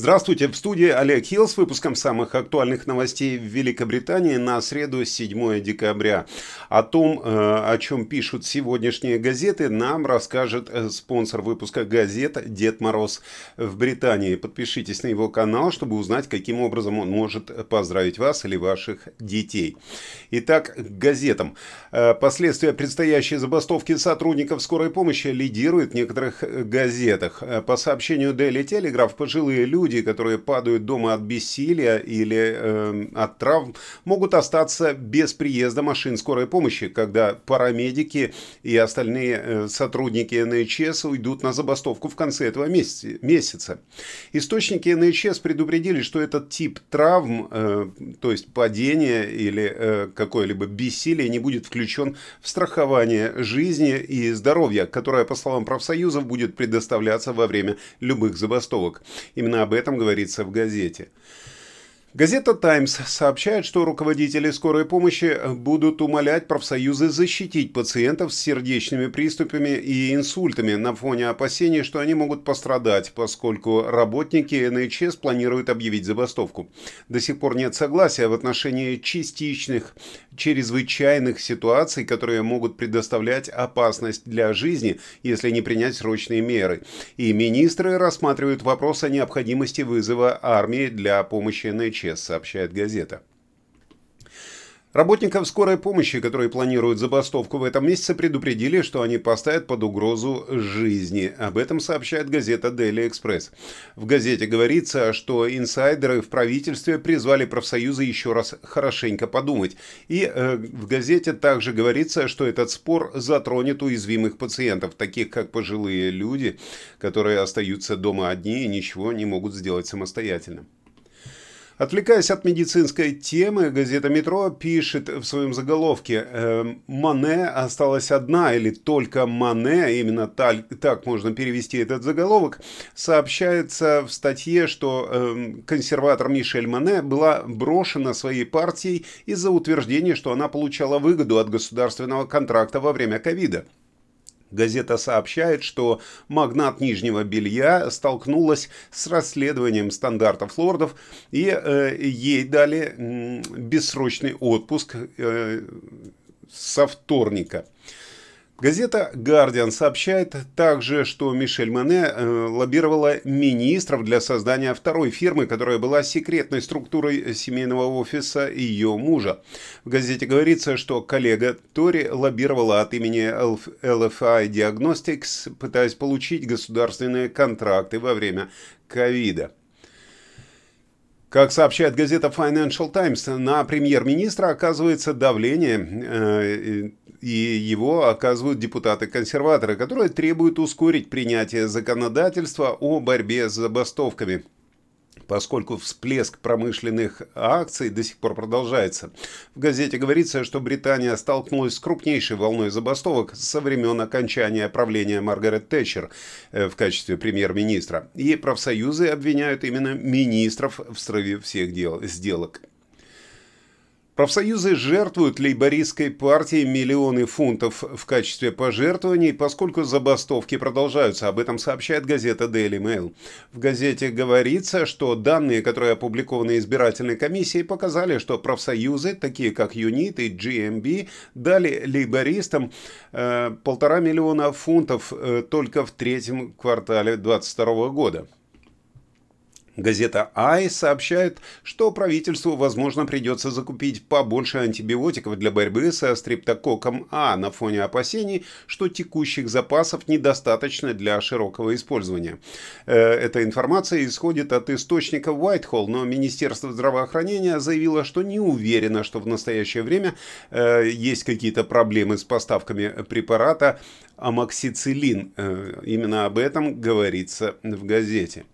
Здравствуйте, в студии Олег Хилл с выпуском самых актуальных новостей в Великобритании на среду 7 декабря. О том, э, о чем пишут сегодняшние газеты, нам расскажет э, спонсор выпуска газет Дед Мороз в Британии. Подпишитесь на его канал, чтобы узнать, каким образом он может поздравить вас или ваших детей. Итак, к газетам. Э, последствия предстоящей забастовки сотрудников скорой помощи лидируют в некоторых газетах. По сообщению Daily Telegraph, пожилые люди люди, которые падают дома от бессилия или э, от травм, могут остаться без приезда машин скорой помощи, когда парамедики и остальные э, сотрудники НХС уйдут на забастовку в конце этого месяца. Источники НХС предупредили, что этот тип травм, э, то есть падение или э, какое-либо бессилие, не будет включен в страхование жизни и здоровья, которое, по словам профсоюзов, будет предоставляться во время любых забастовок. Именно об этом говорится в газете. Газета «Таймс» сообщает, что руководители скорой помощи будут умолять профсоюзы защитить пациентов с сердечными приступами и инсультами на фоне опасений, что они могут пострадать, поскольку работники НХС планируют объявить забастовку. До сих пор нет согласия в отношении частичных, чрезвычайных ситуаций, которые могут предоставлять опасность для жизни, если не принять срочные меры. И министры рассматривают вопрос о необходимости вызова армии для помощи НХС исчез, сообщает газета. Работников скорой помощи, которые планируют забастовку в этом месяце, предупредили, что они поставят под угрозу жизни. Об этом сообщает газета Daily Express. В газете говорится, что инсайдеры в правительстве призвали профсоюзы еще раз хорошенько подумать. И э, в газете также говорится, что этот спор затронет уязвимых пациентов, таких как пожилые люди, которые остаются дома одни и ничего не могут сделать самостоятельно. Отвлекаясь от медицинской темы, газета «Метро» пишет в своем заголовке э, «Мане осталась одна» или «Только Мане», именно так, можно перевести этот заголовок, сообщается в статье, что э, консерватор Мишель Мане была брошена своей партией из-за утверждения, что она получала выгоду от государственного контракта во время ковида. Газета сообщает, что магнат нижнего белья столкнулась с расследованием стандартов лордов, и э, ей дали э, бессрочный отпуск э, со вторника. Газета «Гардиан» сообщает также, что Мишель Мане э, лоббировала министров для создания второй фирмы, которая была секретной структурой семейного офиса ее мужа. В газете говорится, что коллега Тори лоббировала от имени LFI Diagnostics, пытаясь получить государственные контракты во время ковида. Как сообщает газета Financial Times, на премьер-министра оказывается давление, э, и его оказывают депутаты-консерваторы, которые требуют ускорить принятие законодательства о борьбе с забастовками поскольку всплеск промышленных акций до сих пор продолжается. В газете говорится, что Британия столкнулась с крупнейшей волной забастовок со времен окончания правления Маргарет Тэтчер э, в качестве премьер-министра. И профсоюзы обвиняют именно министров в срыве всех дел, сделок. Профсоюзы жертвуют лейбористской партии миллионы фунтов в качестве пожертвований, поскольку забастовки продолжаются. Об этом сообщает газета Daily Mail. В газете говорится, что данные, которые опубликованы избирательной комиссией, показали, что профсоюзы, такие как ЮНИТ и GMB, дали лейбористам э, полтора миллиона фунтов э, только в третьем квартале 2022 года. Газета «Ай» сообщает, что правительству, возможно, придется закупить побольше антибиотиков для борьбы со стрептококком А на фоне опасений, что текущих запасов недостаточно для широкого использования. Э, эта информация исходит от источника Whitehall, но Министерство здравоохранения заявило, что не уверено, что в настоящее время э, есть какие-то проблемы с поставками препарата амоксициллин. Э, именно об этом говорится в газете.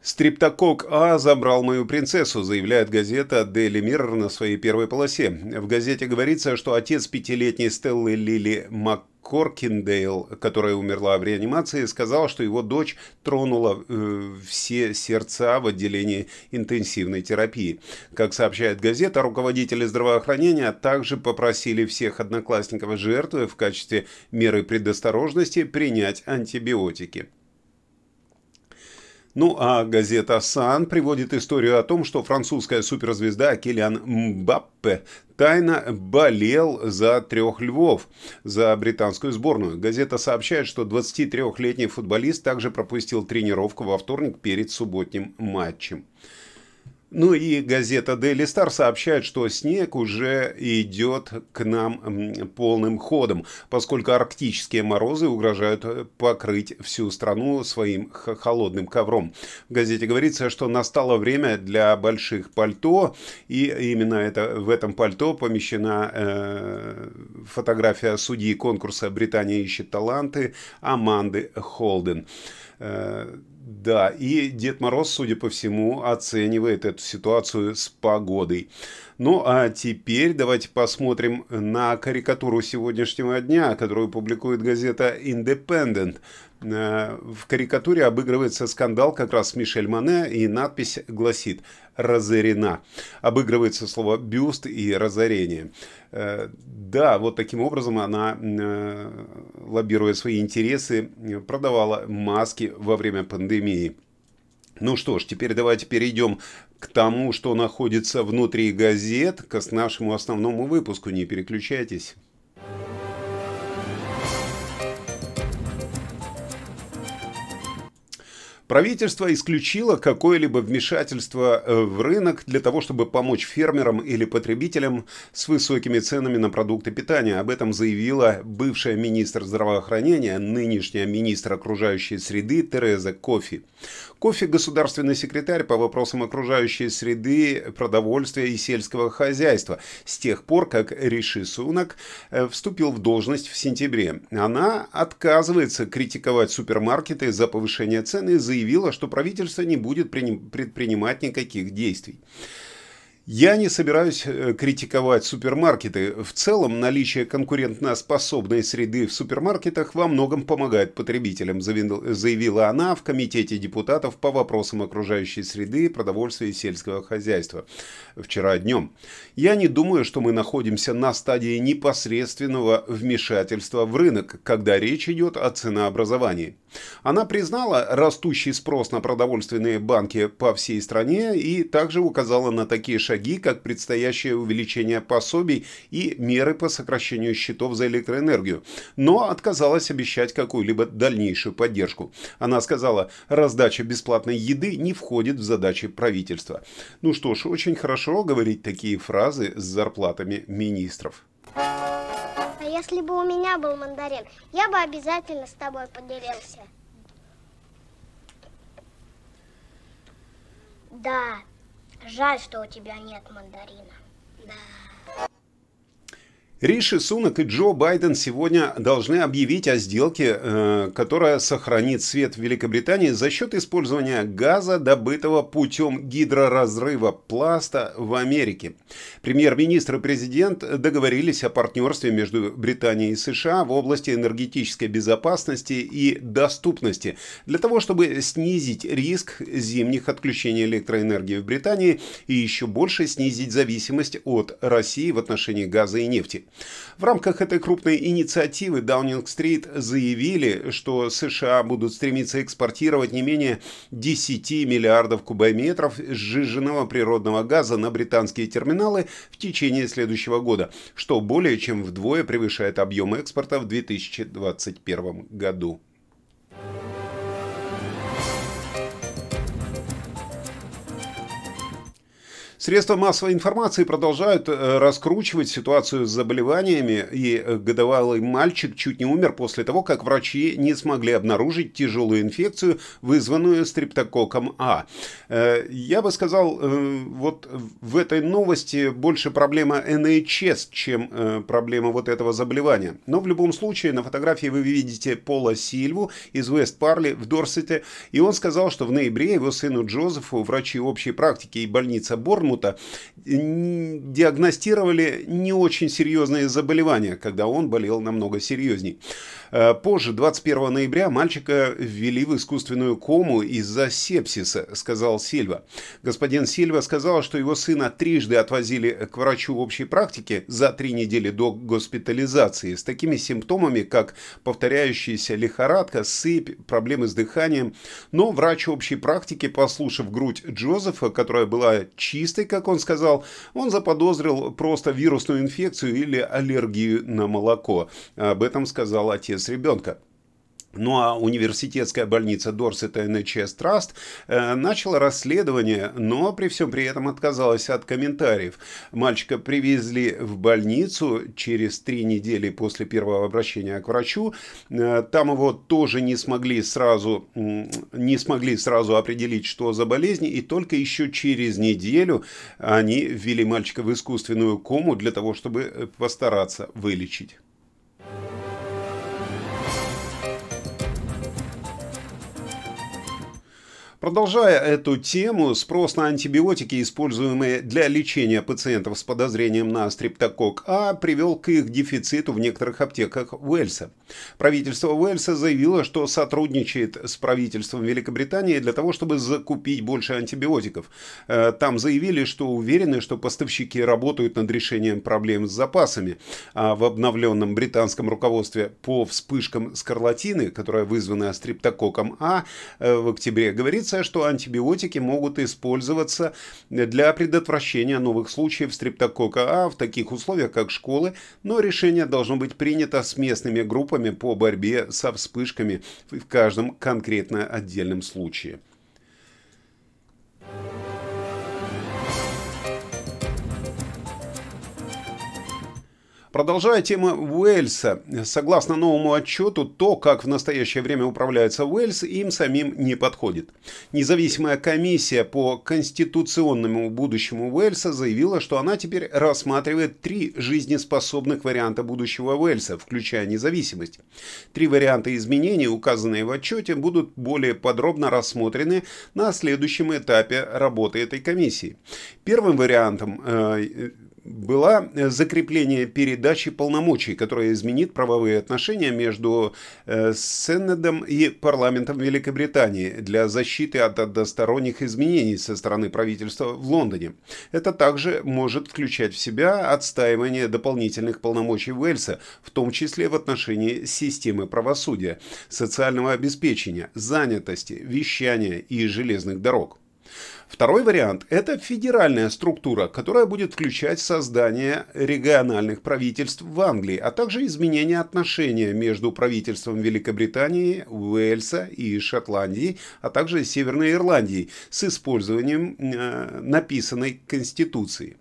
«Стриптокок А забрал мою принцессу», заявляет газета Daily Mirror на своей первой полосе. В газете говорится, что отец пятилетней Стеллы Лили МакКоркиндейл, которая умерла в реанимации, сказал, что его дочь тронула э, все сердца в отделении интенсивной терапии. Как сообщает газета, руководители здравоохранения также попросили всех одноклассников жертвы в качестве меры предосторожности принять антибиотики. Ну а газета «Сан» приводит историю о том, что французская суперзвезда Килиан Мбаппе тайно болел за трех львов, за британскую сборную. Газета сообщает, что 23-летний футболист также пропустил тренировку во вторник перед субботним матчем. Ну и газета Daily Star сообщает, что снег уже идет к нам полным ходом, поскольку арктические морозы угрожают покрыть всю страну своим холодным ковром. В газете говорится, что настало время для больших пальто, и именно это, в этом пальто помещена э, фотография судьи конкурса «Британия ищет таланты» Аманды Холден. Э, да, и Дед Мороз, судя по всему, оценивает эту ситуацию с погодой. Ну а теперь давайте посмотрим на карикатуру сегодняшнего дня, которую публикует газета Independent. Э, в карикатуре обыгрывается скандал как раз с Мишель Мане, и надпись гласит «разорена». Обыгрывается слово «бюст» и «разорение». Э, да, вот таким образом она, э, лоббируя свои интересы, продавала маски во время пандемии. Ну что ж, теперь давайте перейдем к тому, что находится внутри газет, к нашему основному выпуску. Не переключайтесь. Правительство исключило какое-либо вмешательство э, в рынок для того, чтобы помочь фермерам или потребителям с высокими ценами на продукты питания. Об этом заявила бывшая министр здравоохранения, нынешняя министр окружающей среды Тереза Кофи. Кофи – государственный секретарь по вопросам окружающей среды, продовольствия и сельского хозяйства с тех пор, как Риши Сунак э, вступил в должность в сентябре. Она отказывается критиковать супермаркеты за повышение цены и заявила, что правительство не будет предпринимать никаких действий. Я не собираюсь э, критиковать супермаркеты. В целом, наличие конкурентно-способной среды в супермаркетах во многом помогает потребителям, заявила она в Комитете депутатов по вопросам окружающей среды, продовольствия и сельского хозяйства вчера днем. Я не думаю, что мы находимся на стадии непосредственного вмешательства в рынок, когда речь идет о ценообразовании. Она признала растущий спрос на продовольственные банки по всей стране и также указала на такие шаги, как предстоящее увеличение пособий и меры по сокращению счетов за электроэнергию, но отказалась обещать какую-либо дальнейшую поддержку. Она сказала, раздача бесплатной еды не входит в задачи правительства. Ну что ж, очень хорошо говорить такие фразы с зарплатами министров если бы у меня был мандарин, я бы обязательно с тобой поделился. Да, жаль, что у тебя нет мандарина. Да. Риши Сунок и Джо Байден сегодня должны объявить о сделке, э, которая сохранит свет в Великобритании за счет использования газа, добытого путем гидроразрыва пласта в Америке. Премьер-министр и президент договорились о партнерстве между Британией и США в области энергетической безопасности и доступности для того, чтобы снизить риск зимних отключений электроэнергии в Британии и еще больше снизить зависимость от России в отношении газа и нефти. В рамках этой крупной инициативы Даунинг-стрит заявили, что США будут стремиться экспортировать не менее 10 миллиардов кубометров сжиженного природного газа на британские терминалы в течение следующего года, что более чем вдвое превышает объем экспорта в 2021 году. Средства массовой информации продолжают э, раскручивать ситуацию с заболеваниями, и э, годовалый мальчик чуть не умер после того, как врачи не смогли обнаружить тяжелую инфекцию, вызванную стрептококком А. Э, я бы сказал, вот в этой новости больше проблема NHS, чем проблема вот этого заболевания. Но в любом случае на фотографии вы видите Пола Сильву из Вест-Парли в Дорсете, и он сказал, что в ноябре его сыну Джозефу врачи общей практики и больница Борн Борнмута диагностировали не очень серьезные заболевания, когда он болел намного серьезней. Э, позже, 21 ноября, мальчика ввели в искусственную кому из-за сепсиса, сказал Сильва. Господин Сильва сказал, что его сына трижды отвозили к врачу общей практики за три недели до госпитализации с такими симптомами, как повторяющаяся лихорадка, сыпь, проблемы с дыханием. Но врач общей практики, послушав грудь Джозефа, которая была чистой, как он сказал, он заподозрил просто вирусную инфекцию или аллергию на молоко. Об этом сказал отец ребенка. Ну а университетская больница Dorset NHS Trust э, начала расследование, но при всем при этом отказалась от комментариев. Мальчика привезли в больницу через три недели после первого обращения к врачу. Э, там его тоже не смогли сразу, не смогли сразу определить, что за болезнь, и только еще через неделю они ввели мальчика в искусственную кому для того, чтобы э, постараться вылечить. Продолжая эту тему, спрос на антибиотики, используемые для лечения пациентов с подозрением на стрептокок А, привел к их дефициту в некоторых аптеках Уэльса. Правительство Уэльса заявило, что сотрудничает с правительством Великобритании для того, чтобы закупить больше антибиотиков. Э, там заявили, что уверены, что поставщики работают над решением проблем с запасами. А в обновленном британском руководстве по вспышкам скарлатины, которая вызвана стрептококком А, э, в октябре говорится, говорится, что антибиотики могут использоваться для предотвращения новых случаев стрептокока А в таких условиях, как школы, но решение должно быть принято с местными группами по борьбе со вспышками в каждом конкретно отдельном случае. Продолжая тему Уэльса, согласно новому отчету, то, как в настоящее время управляется Уэльс, им самим не подходит. Независимая комиссия по конституционному будущему Уэльса заявила, что она теперь рассматривает три жизнеспособных варианта будущего Уэльса, включая независимость. Три варианта изменений, указанные в отчете, будут более подробно рассмотрены на следующем этапе работы этой комиссии. Первым вариантом э, была э, закрепление передачи полномочий, которая изменит правовые отношения между э, Сенатом и парламентом Великобритании для защиты от односторонних изменений со стороны правительства в Лондоне. Это также может включать в себя отстаивание дополнительных полномочий Уэльса, в том числе в отношении системы правосудия, социального обеспечения, занятости, вещания и железных дорог. Второй вариант – это федеральная структура, которая будет включать создание региональных правительств в Англии, а также изменение отношения между правительством Великобритании, Уэльса и Шотландии, а также Северной Ирландии с использованием э, написанной Конституции.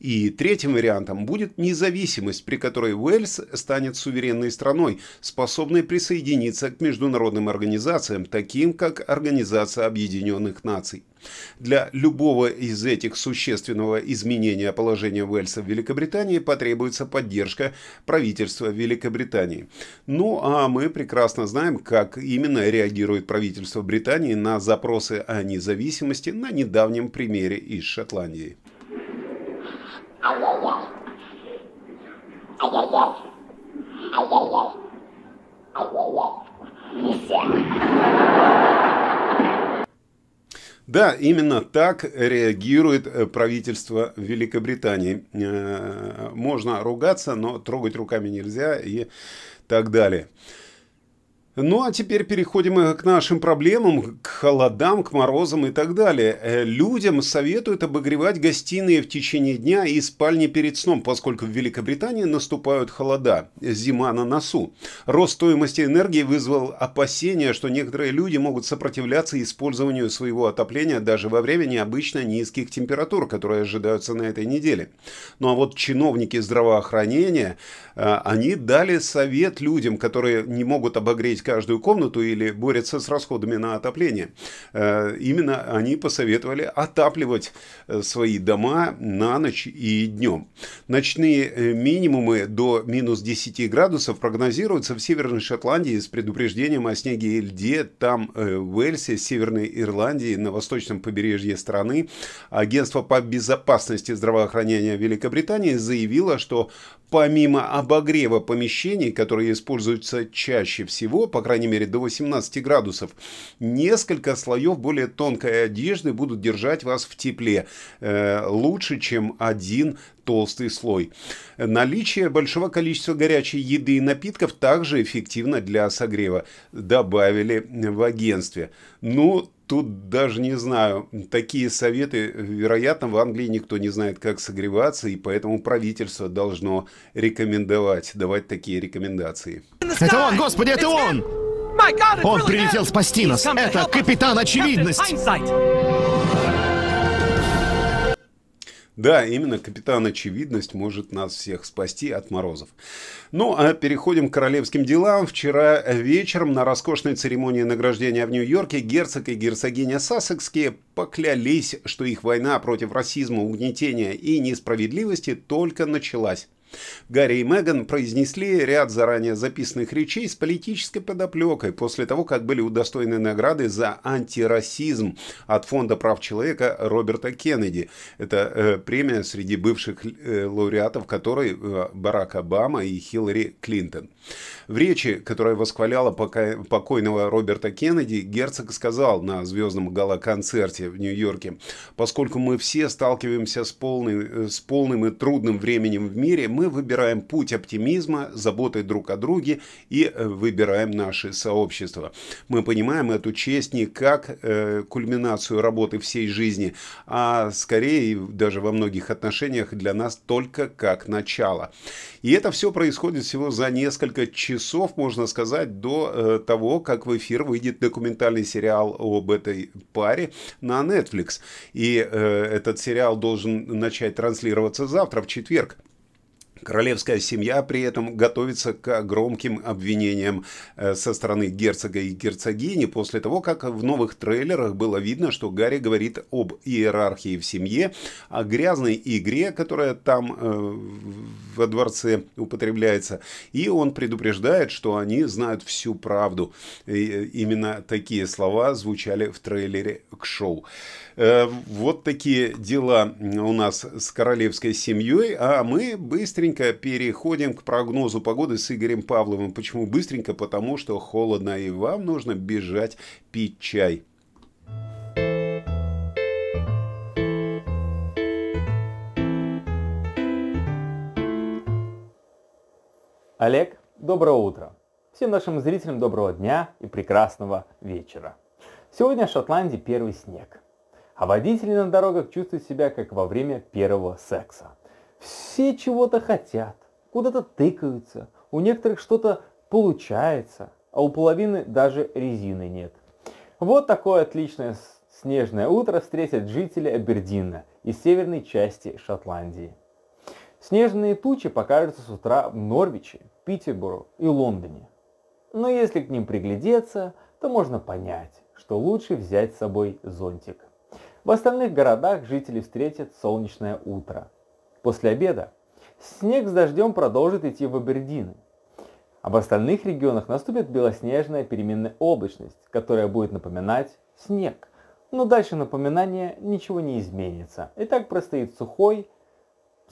И третьим вариантом будет независимость, при которой Уэльс станет суверенной страной, способной присоединиться к международным организациям, таким как Организация Объединенных Наций. Для любого из этих существенного изменения положения Уэльса в Великобритании потребуется поддержка правительства Великобритании. Ну а мы прекрасно знаем, как именно реагирует правительство Британии на запросы о независимости на недавнем примере из Шотландии. Да, именно так реагирует э, правительство Великобритании. Э, можно ругаться, но трогать руками нельзя и так далее. Ну а теперь переходим к нашим проблемам, к холодам, к морозам и так далее. Э, людям советуют обогревать гостиные в течение дня и спальни перед сном, поскольку в Великобритании наступают холода, зима на носу. Рост стоимости энергии вызвал опасения, что некоторые люди могут сопротивляться использованию своего отопления даже во время необычно низких температур, которые ожидаются на этой неделе. Ну а вот чиновники здравоохранения, э, они дали совет людям, которые не могут обогреть каждую комнату или борются с расходами на отопление. Э, именно они посоветовали отапливать э, свои дома на ночь и днем. Ночные минимумы до минус 10 градусов прогнозируются в Северной Шотландии с предупреждением о снеге и льде. Там в Эльсе, Северной Ирландии, на восточном побережье страны. Агентство по безопасности здравоохранения Великобритании заявило, что помимо обогрева помещений, которые используются чаще всего, по крайней мере до 18 градусов, несколько слоев более тонкой одежды будут держать вас в тепле э, лучше, чем один толстый слой. Наличие большого количества горячей еды и напитков также эффективно для согрева, добавили в агентстве. Ну, тут даже не знаю, такие советы, вероятно, в Англии никто не знает, как согреваться, и поэтому правительство должно рекомендовать, давать такие рекомендации. Это он, господи, это он! Он прилетел спасти нас! Это капитан очевидность! Да, именно капитан Очевидность может нас всех спасти от морозов. Ну, а переходим к королевским делам. Вчера вечером на роскошной церемонии награждения в Нью-Йорке герцог и герцогиня Сассекские поклялись, что их война против расизма, угнетения и несправедливости только началась. Гарри и Меган произнесли ряд заранее записанных речей с политической подоплекой после того, как были удостоены награды за антирасизм от Фонда прав человека Роберта Кеннеди. Это э, премия среди бывших э, лауреатов которой э, Барак Обама и Хиллари Клинтон. В речи, которая восхваляла покойного Роберта Кеннеди, герцог сказал на звездном гала-концерте в Нью-Йорке, поскольку мы все сталкиваемся с, полным, с полным и трудным временем в мире, мы выбираем путь оптимизма, заботы друг о друге и э, выбираем наши сообщества. Мы понимаем эту честь не как э, кульминацию работы всей жизни, а скорее даже во многих отношениях для нас только как начало. И это все происходит всего за несколько часов, можно сказать, до э, того, как в эфир выйдет документальный сериал об этой паре на Netflix. И э, этот сериал должен начать транслироваться завтра, в четверг. Королевская семья при этом готовится к громким обвинениям э, со стороны герцога и герцогини после того, как в новых трейлерах было видно, что Гарри говорит об иерархии в семье, о грязной игре, которая там э, во дворце употребляется, и он предупреждает, что они знают всю правду. И именно такие слова звучали в трейлере к шоу. Э, вот такие дела у нас с королевской семьей, а мы быстренько переходим к прогнозу погоды с Игорем Павловым. Почему быстренько? Потому что холодно и вам нужно бежать пить чай. Олег, доброе утро. Всем нашим зрителям доброго дня и прекрасного вечера. Сегодня в Шотландии первый снег. А водители на дорогах чувствуют себя как во время первого секса. Все чего-то хотят, куда-то тыкаются, у некоторых что-то получается, а у половины даже резины нет. Вот такое отличное снежное утро встретят жители Абердина и северной части Шотландии. Снежные тучи покажутся с утра в Норвиче, Питербуру и Лондоне. Но если к ним приглядеться, то можно понять, что лучше взять с собой зонтик. В остальных городах жители встретят солнечное утро. После обеда снег с дождем продолжит идти в Абердины. А в остальных регионах наступит белоснежная переменная облачность, которая будет напоминать снег. Но дальше напоминания ничего не изменится. И так простоит сухой,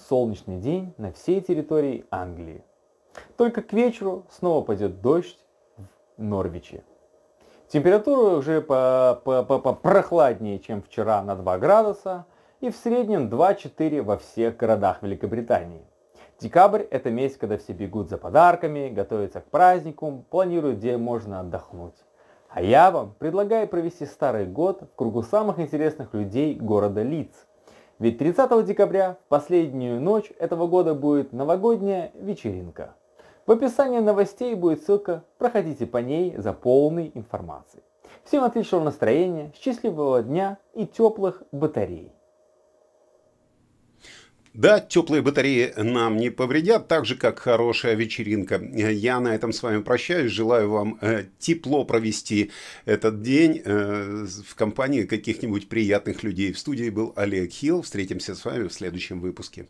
солнечный день на всей территории Англии. Только к вечеру снова пойдет дождь в Норвиче. Температура уже по, по, по, по прохладнее, чем вчера на 2 градуса, и в среднем 2-4 во всех городах Великобритании. Декабрь – это месяц, когда все бегут за подарками, готовятся к празднику, планируют, где можно отдохнуть. А я вам предлагаю провести старый год в кругу самых интересных людей города Лидс. Ведь 30 декабря, в последнюю ночь этого года, будет новогодняя вечеринка. В описании новостей будет ссылка, проходите по ней за полной информацией. Всем отличного настроения, счастливого дня и теплых батарей. Да, теплые батареи нам не повредят, так же, как хорошая вечеринка. Я на этом с вами прощаюсь. Желаю вам э, тепло провести этот день э, в компании каких-нибудь приятных людей. В студии был Олег Хилл. Встретимся с вами в следующем выпуске.